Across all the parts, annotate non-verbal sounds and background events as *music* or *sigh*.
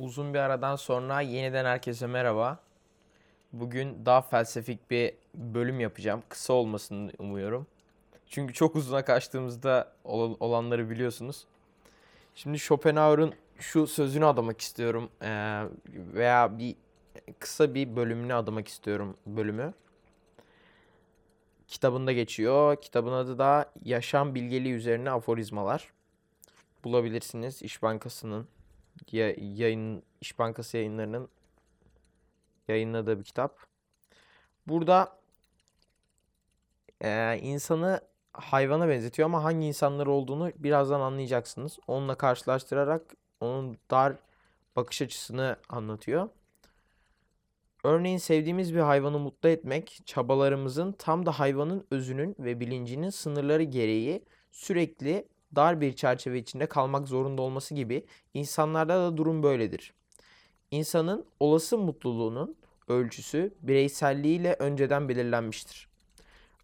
Uzun bir aradan sonra yeniden herkese merhaba. Bugün daha felsefik bir bölüm yapacağım. Kısa olmasını umuyorum. Çünkü çok uzuna kaçtığımızda ol- olanları biliyorsunuz. Şimdi Schopenhauer'ın şu sözünü adamak istiyorum. Ee, veya bir kısa bir bölümünü adamak istiyorum bölümü. Kitabında geçiyor. Kitabın adı da Yaşam Bilgeliği Üzerine Aforizmalar. Bulabilirsiniz İş Bankası'nın ya- yayın İş Bankası yayınlarının yayınladığı bir kitap. Burada eee, insanı hayvana benzetiyor ama hangi insanlar olduğunu birazdan anlayacaksınız. Onunla karşılaştırarak onun dar bakış açısını anlatıyor. Örneğin sevdiğimiz bir hayvanı mutlu etmek, çabalarımızın tam da hayvanın özünün ve bilincinin sınırları gereği sürekli dar bir çerçeve içinde kalmak zorunda olması gibi insanlarda da durum böyledir. İnsanın olası mutluluğunun ölçüsü bireyselliğiyle önceden belirlenmiştir.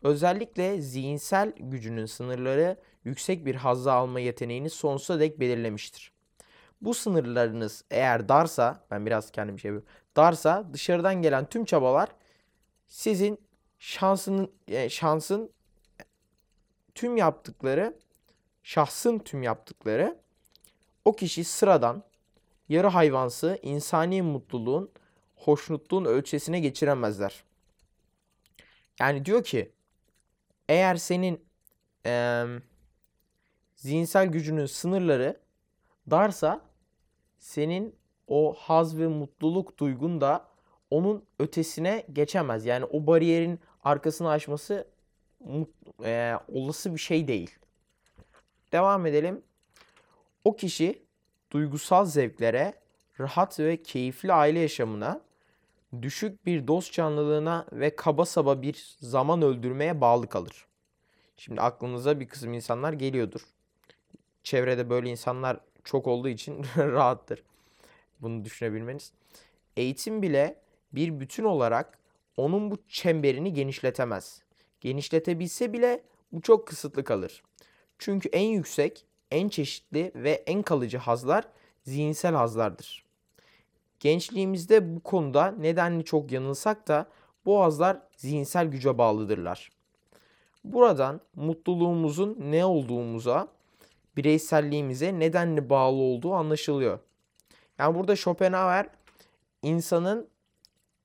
Özellikle zihinsel gücünün sınırları yüksek bir hazzı alma yeteneğini sonsuza dek belirlemiştir. Bu sınırlarınız eğer darsa, ben biraz kendim şey yapıyorum, darsa dışarıdan gelen tüm çabalar sizin şansının e, şansın tüm yaptıkları, şahsın tüm yaptıkları o kişi sıradan, yarı hayvansı, insani mutluluğun, hoşnutluğun ölçesine geçiremezler. Yani diyor ki eğer senin eee, zihinsel gücünün sınırları darsa senin o haz ve mutluluk duygun da onun ötesine geçemez. Yani o bariyerin arkasını aşması eee, olası bir şey değil. Devam edelim. O kişi duygusal zevklere, rahat ve keyifli aile yaşamına, düşük bir dost canlılığına ve kaba saba bir zaman öldürmeye bağlı kalır. Şimdi aklınıza bir kısım insanlar geliyordur. Çevrede böyle insanlar çok olduğu için *laughs* rahattır bunu düşünebilmeniz. Eğitim bile bir bütün olarak onun bu çemberini genişletemez. Genişletebilse bile bu çok kısıtlı kalır. Çünkü en yüksek, en çeşitli ve en kalıcı hazlar zihinsel hazlardır. Gençliğimizde bu konuda nedenli çok yanılsak da bu hazlar zihinsel güce bağlıdırlar. Buradan mutluluğumuzun ne olduğumuza, bireyselliğimize nedenli bağlı olduğu anlaşılıyor. Yani burada Schopenhauer insanın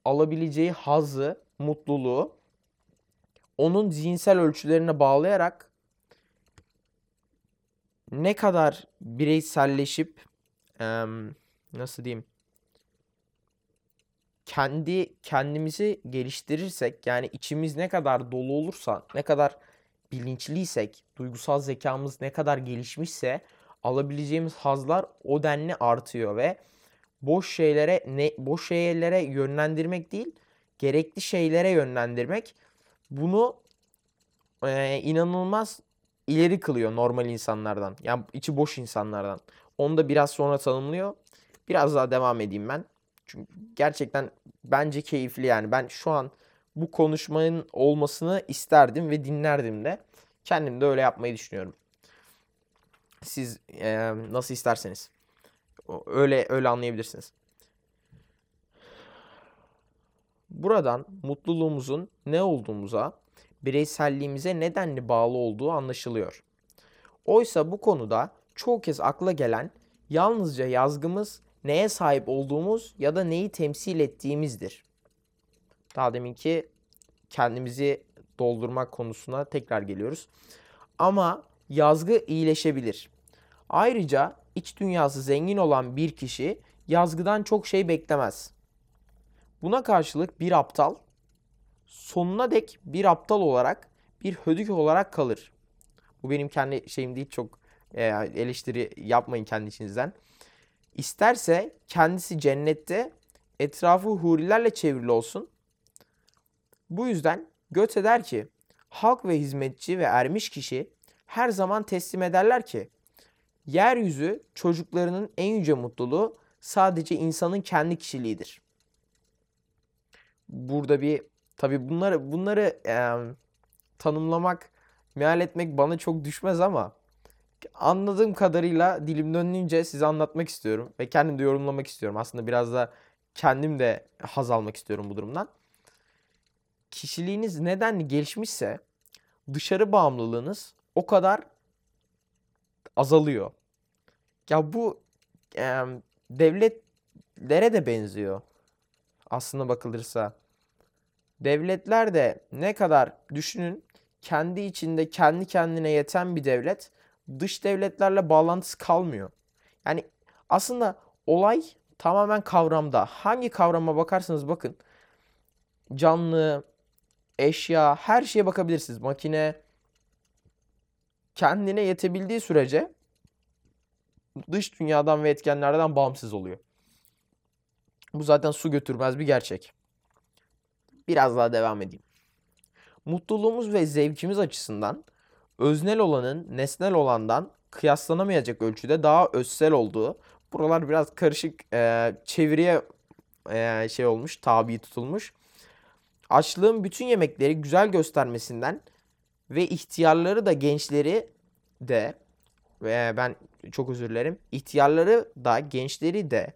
alabileceği hazzı, mutluluğu onun zihinsel ölçülerine bağlayarak ne kadar bireyselleşip em, nasıl diyeyim kendi kendimizi geliştirirsek yani içimiz ne kadar dolu olursa ne kadar bilinçliysek duygusal zekamız ne kadar gelişmişse alabileceğimiz hazlar o denli artıyor ve boş şeylere ne boş şeylere yönlendirmek değil gerekli şeylere yönlendirmek. Bunu e, inanılmaz ileri kılıyor normal insanlardan. Yani içi boş insanlardan. Onu da biraz sonra tanımlıyor. Biraz daha devam edeyim ben. Çünkü gerçekten bence keyifli yani. Ben şu an bu konuşmanın olmasını isterdim ve dinlerdim de. Kendim de öyle yapmayı düşünüyorum. Siz e, nasıl isterseniz. Öyle öyle anlayabilirsiniz. Buradan mutluluğumuzun ne olduğumuza, bireyselliğimize nedenli bağlı olduğu anlaşılıyor. Oysa bu konuda çoğu kez akla gelen yalnızca yazgımız neye sahip olduğumuz ya da neyi temsil ettiğimizdir. Daha deminki kendimizi doldurmak konusuna tekrar geliyoruz. Ama yazgı iyileşebilir. Ayrıca iç dünyası zengin olan bir kişi yazgıdan çok şey beklemez. Buna karşılık bir aptal sonuna dek bir aptal olarak, bir hödük olarak kalır. Bu benim kendi şeyim değil çok e, eleştiri yapmayın kendi içinizden. İsterse kendisi cennette etrafı hurilerle çevrili olsun. Bu yüzden Göte der ki halk ve hizmetçi ve ermiş kişi her zaman teslim ederler ki yeryüzü çocuklarının en yüce mutluluğu sadece insanın kendi kişiliğidir. Burada bir tabii bunları bunları em, tanımlamak, meal etmek bana çok düşmez ama anladığım kadarıyla dilim döndüğünce size anlatmak istiyorum ve kendim de yorumlamak istiyorum. Aslında biraz da kendim de haz almak istiyorum bu durumdan. Kişiliğiniz neden gelişmişse dışarı bağımlılığınız o kadar azalıyor. Ya bu e, devletlere de benziyor. Aslına bakılırsa. Devletler de ne kadar düşünün kendi içinde kendi kendine yeten bir devlet dış devletlerle bağlantısı kalmıyor. Yani aslında olay tamamen kavramda. Hangi kavrama bakarsanız bakın canlı, eşya, her şeye bakabilirsiniz. Makine kendine yetebildiği sürece dış dünyadan ve etkenlerden bağımsız oluyor. Bu zaten su götürmez bir gerçek. Biraz daha devam edeyim. Mutluluğumuz ve zevkimiz açısından öznel olanın nesnel olandan kıyaslanamayacak ölçüde daha özsel olduğu. Buralar biraz karışık e, çeviriye e, şey olmuş, tabi tutulmuş. Açlığın bütün yemekleri güzel göstermesinden ve ihtiyarları da gençleri de ve ben çok özür dilerim. ihtiyarları da gençleri de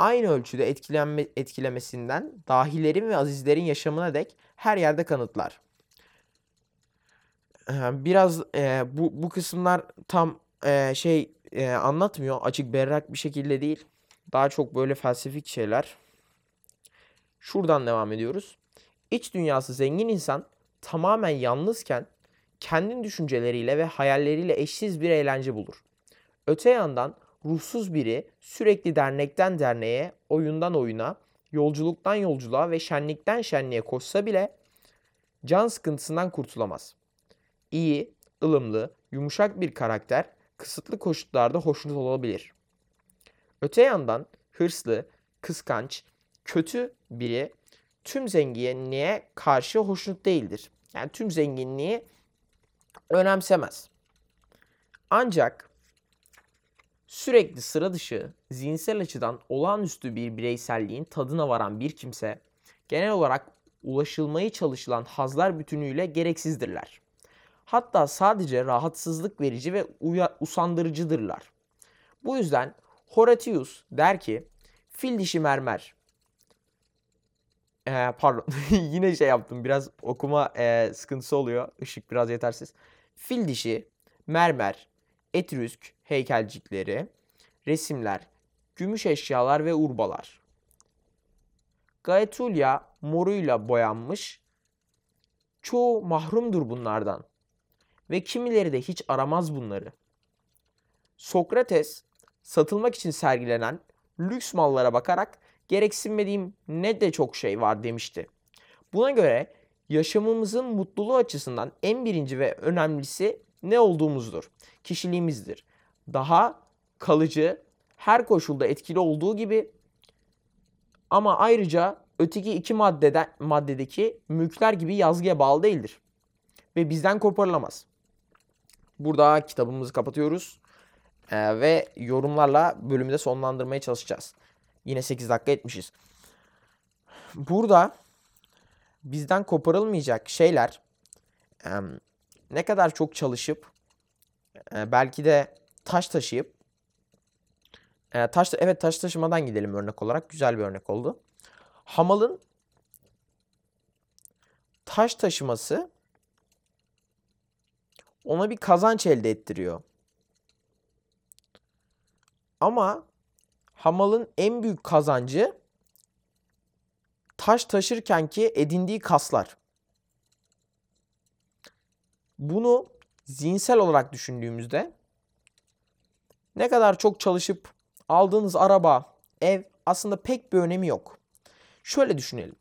aynı ölçüde etkilenme, etkilemesinden dahilerin ve azizlerin yaşamına dek her yerde kanıtlar. Biraz e, bu, bu kısımlar tam e, şey e, anlatmıyor. Açık berrak bir şekilde değil. Daha çok böyle felsefik şeyler. Şuradan devam ediyoruz. İç dünyası zengin insan tamamen yalnızken kendi düşünceleriyle ve hayalleriyle eşsiz bir eğlence bulur. Öte yandan ruhsuz biri sürekli dernekten derneğe, oyundan oyuna, yolculuktan yolculuğa ve şenlikten şenliğe koşsa bile can sıkıntısından kurtulamaz. İyi, ılımlı, yumuşak bir karakter kısıtlı koşullarda hoşnut olabilir. Öte yandan hırslı, kıskanç, kötü biri tüm zenginliğe karşı hoşnut değildir. Yani tüm zenginliği önemsemez. Ancak sürekli sıra dışı, zihinsel açıdan olağanüstü bir bireyselliğin tadına varan bir kimse genel olarak ulaşılmaya çalışılan hazlar bütünüyle gereksizdirler. Hatta sadece rahatsızlık verici ve usandırıcıdırlar. Bu yüzden Horatius der ki fil dişi mermer ee, pardon *laughs* yine şey yaptım biraz okuma e, sıkıntısı oluyor. Işık biraz yetersiz. Fil dişi, mermer, etrüsk heykelcikleri, resimler, gümüş eşyalar ve urbalar. Gaetulya moruyla boyanmış. Çoğu mahrumdur bunlardan ve kimileri de hiç aramaz bunları. Sokrates satılmak için sergilenen lüks mallara bakarak gereksinmediğim ne de çok şey var demişti. Buna göre yaşamımızın mutluluğu açısından en birinci ve önemlisi ne olduğumuzdur. Kişiliğimizdir. Daha kalıcı, her koşulda etkili olduğu gibi ama ayrıca öteki iki maddeden, maddedeki mülkler gibi yazgıya bağlı değildir. Ve bizden koparılamaz. Burada kitabımızı kapatıyoruz. Ee, ve yorumlarla bölümü de sonlandırmaya çalışacağız. Yine 8 dakika etmişiz. Burada bizden koparılmayacak şeyler e, ne kadar çok çalışıp e, belki de taş taşıyıp e, taş evet taş taşımadan gidelim örnek olarak. Güzel bir örnek oldu. Hamalın taş taşıması ona bir kazanç elde ettiriyor. Ama hamalın en büyük kazancı taş taşırken ki edindiği kaslar. Bunu zihinsel olarak düşündüğümüzde ne kadar çok çalışıp aldığınız araba, ev aslında pek bir önemi yok. Şöyle düşünelim.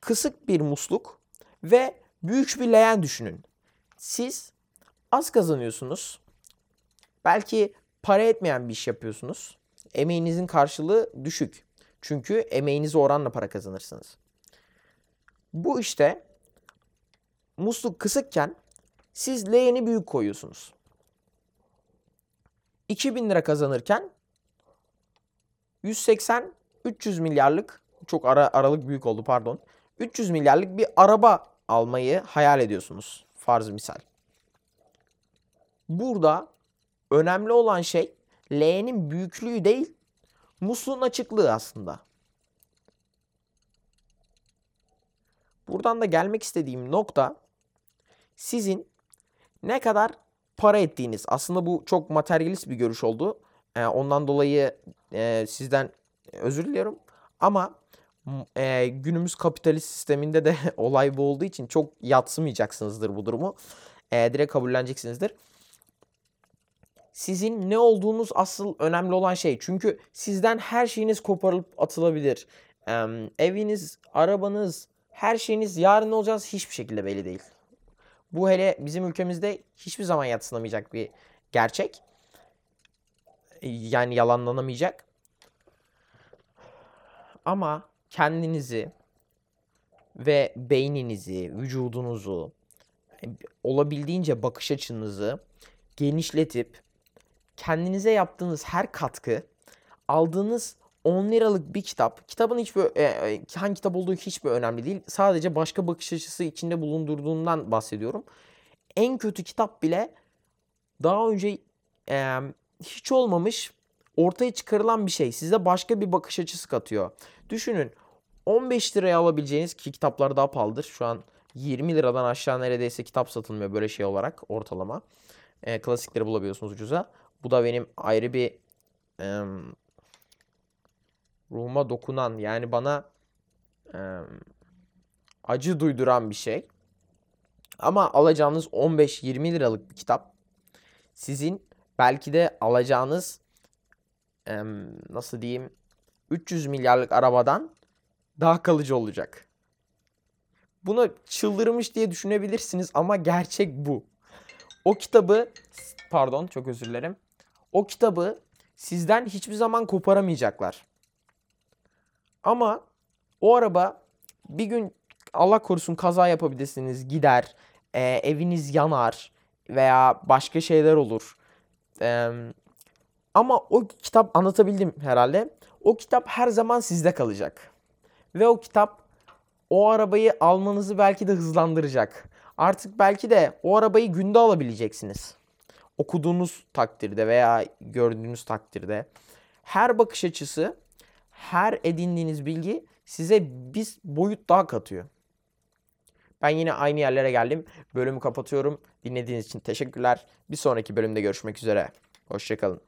Kısık bir musluk ve büyük bir leğen düşünün. Siz az kazanıyorsunuz. Belki para etmeyen bir iş yapıyorsunuz. Emeğinizin karşılığı düşük. Çünkü emeğinize oranla para kazanırsınız. Bu işte musluk kısıkken siz leğeni büyük koyuyorsunuz. 2000 lira kazanırken 180 300 milyarlık çok ara, aralık büyük oldu pardon. 300 milyarlık bir araba almayı hayal ediyorsunuz farz misal. Burada önemli olan şey L'nin büyüklüğü değil, musluğun açıklığı aslında. Buradan da gelmek istediğim nokta sizin ne kadar para ettiğiniz. Aslında bu çok materyalist bir görüş oldu. Ee, ondan dolayı e, sizden özür diliyorum. Ama e, günümüz kapitalist sisteminde de *laughs* olay bu olduğu için çok yatsımayacaksınızdır bu durumu. E, direkt kabulleneceksinizdir. Sizin ne olduğunuz asıl önemli olan şey. Çünkü sizden her şeyiniz koparılıp atılabilir. E, eviniz, arabanız, her şeyiniz yarın olacağız hiçbir şekilde belli değil. Bu hele bizim ülkemizde hiçbir zaman yatsınamayacak bir gerçek. Yani yalanlanamayacak. Ama kendinizi ve beyninizi, vücudunuzu, olabildiğince bakış açınızı genişletip kendinize yaptığınız her katkı aldığınız 10 liralık bir kitap. Kitabın hiçbir e, hangi kitap olduğu hiçbir önemli değil. Sadece başka bakış açısı içinde bulundurduğundan bahsediyorum. En kötü kitap bile daha önce e, hiç olmamış ortaya çıkarılan bir şey. Size başka bir bakış açısı katıyor. Düşünün 15 liraya alabileceğiniz ki kitaplar daha pahalıdır. Şu an 20 liradan aşağı neredeyse kitap satılmıyor böyle şey olarak ortalama. E, klasikleri bulabiliyorsunuz ucuza. Bu da benim ayrı bir e, ruhuma dokunan yani bana e, acı duyduran bir şey. Ama alacağınız 15-20 liralık bir kitap sizin belki de alacağınız e, nasıl diyeyim 300 milyarlık arabadan daha kalıcı olacak. Bunu çıldırmış diye düşünebilirsiniz ama gerçek bu. O kitabı pardon çok özür dilerim. O kitabı sizden hiçbir zaman koparamayacaklar. Ama o araba bir gün Allah korusun kaza yapabilirsiniz, gider, e, eviniz yanar veya başka şeyler olur. E, ama o kitap anlatabildim herhalde. O kitap her zaman sizde kalacak. Ve o kitap o arabayı almanızı belki de hızlandıracak. Artık belki de o arabayı günde alabileceksiniz. Okuduğunuz takdirde veya gördüğünüz takdirde. Her bakış açısı, her edindiğiniz bilgi size bir boyut daha katıyor. Ben yine aynı yerlere geldim. Bölümü kapatıyorum. Dinlediğiniz için teşekkürler. Bir sonraki bölümde görüşmek üzere. Hoşçakalın.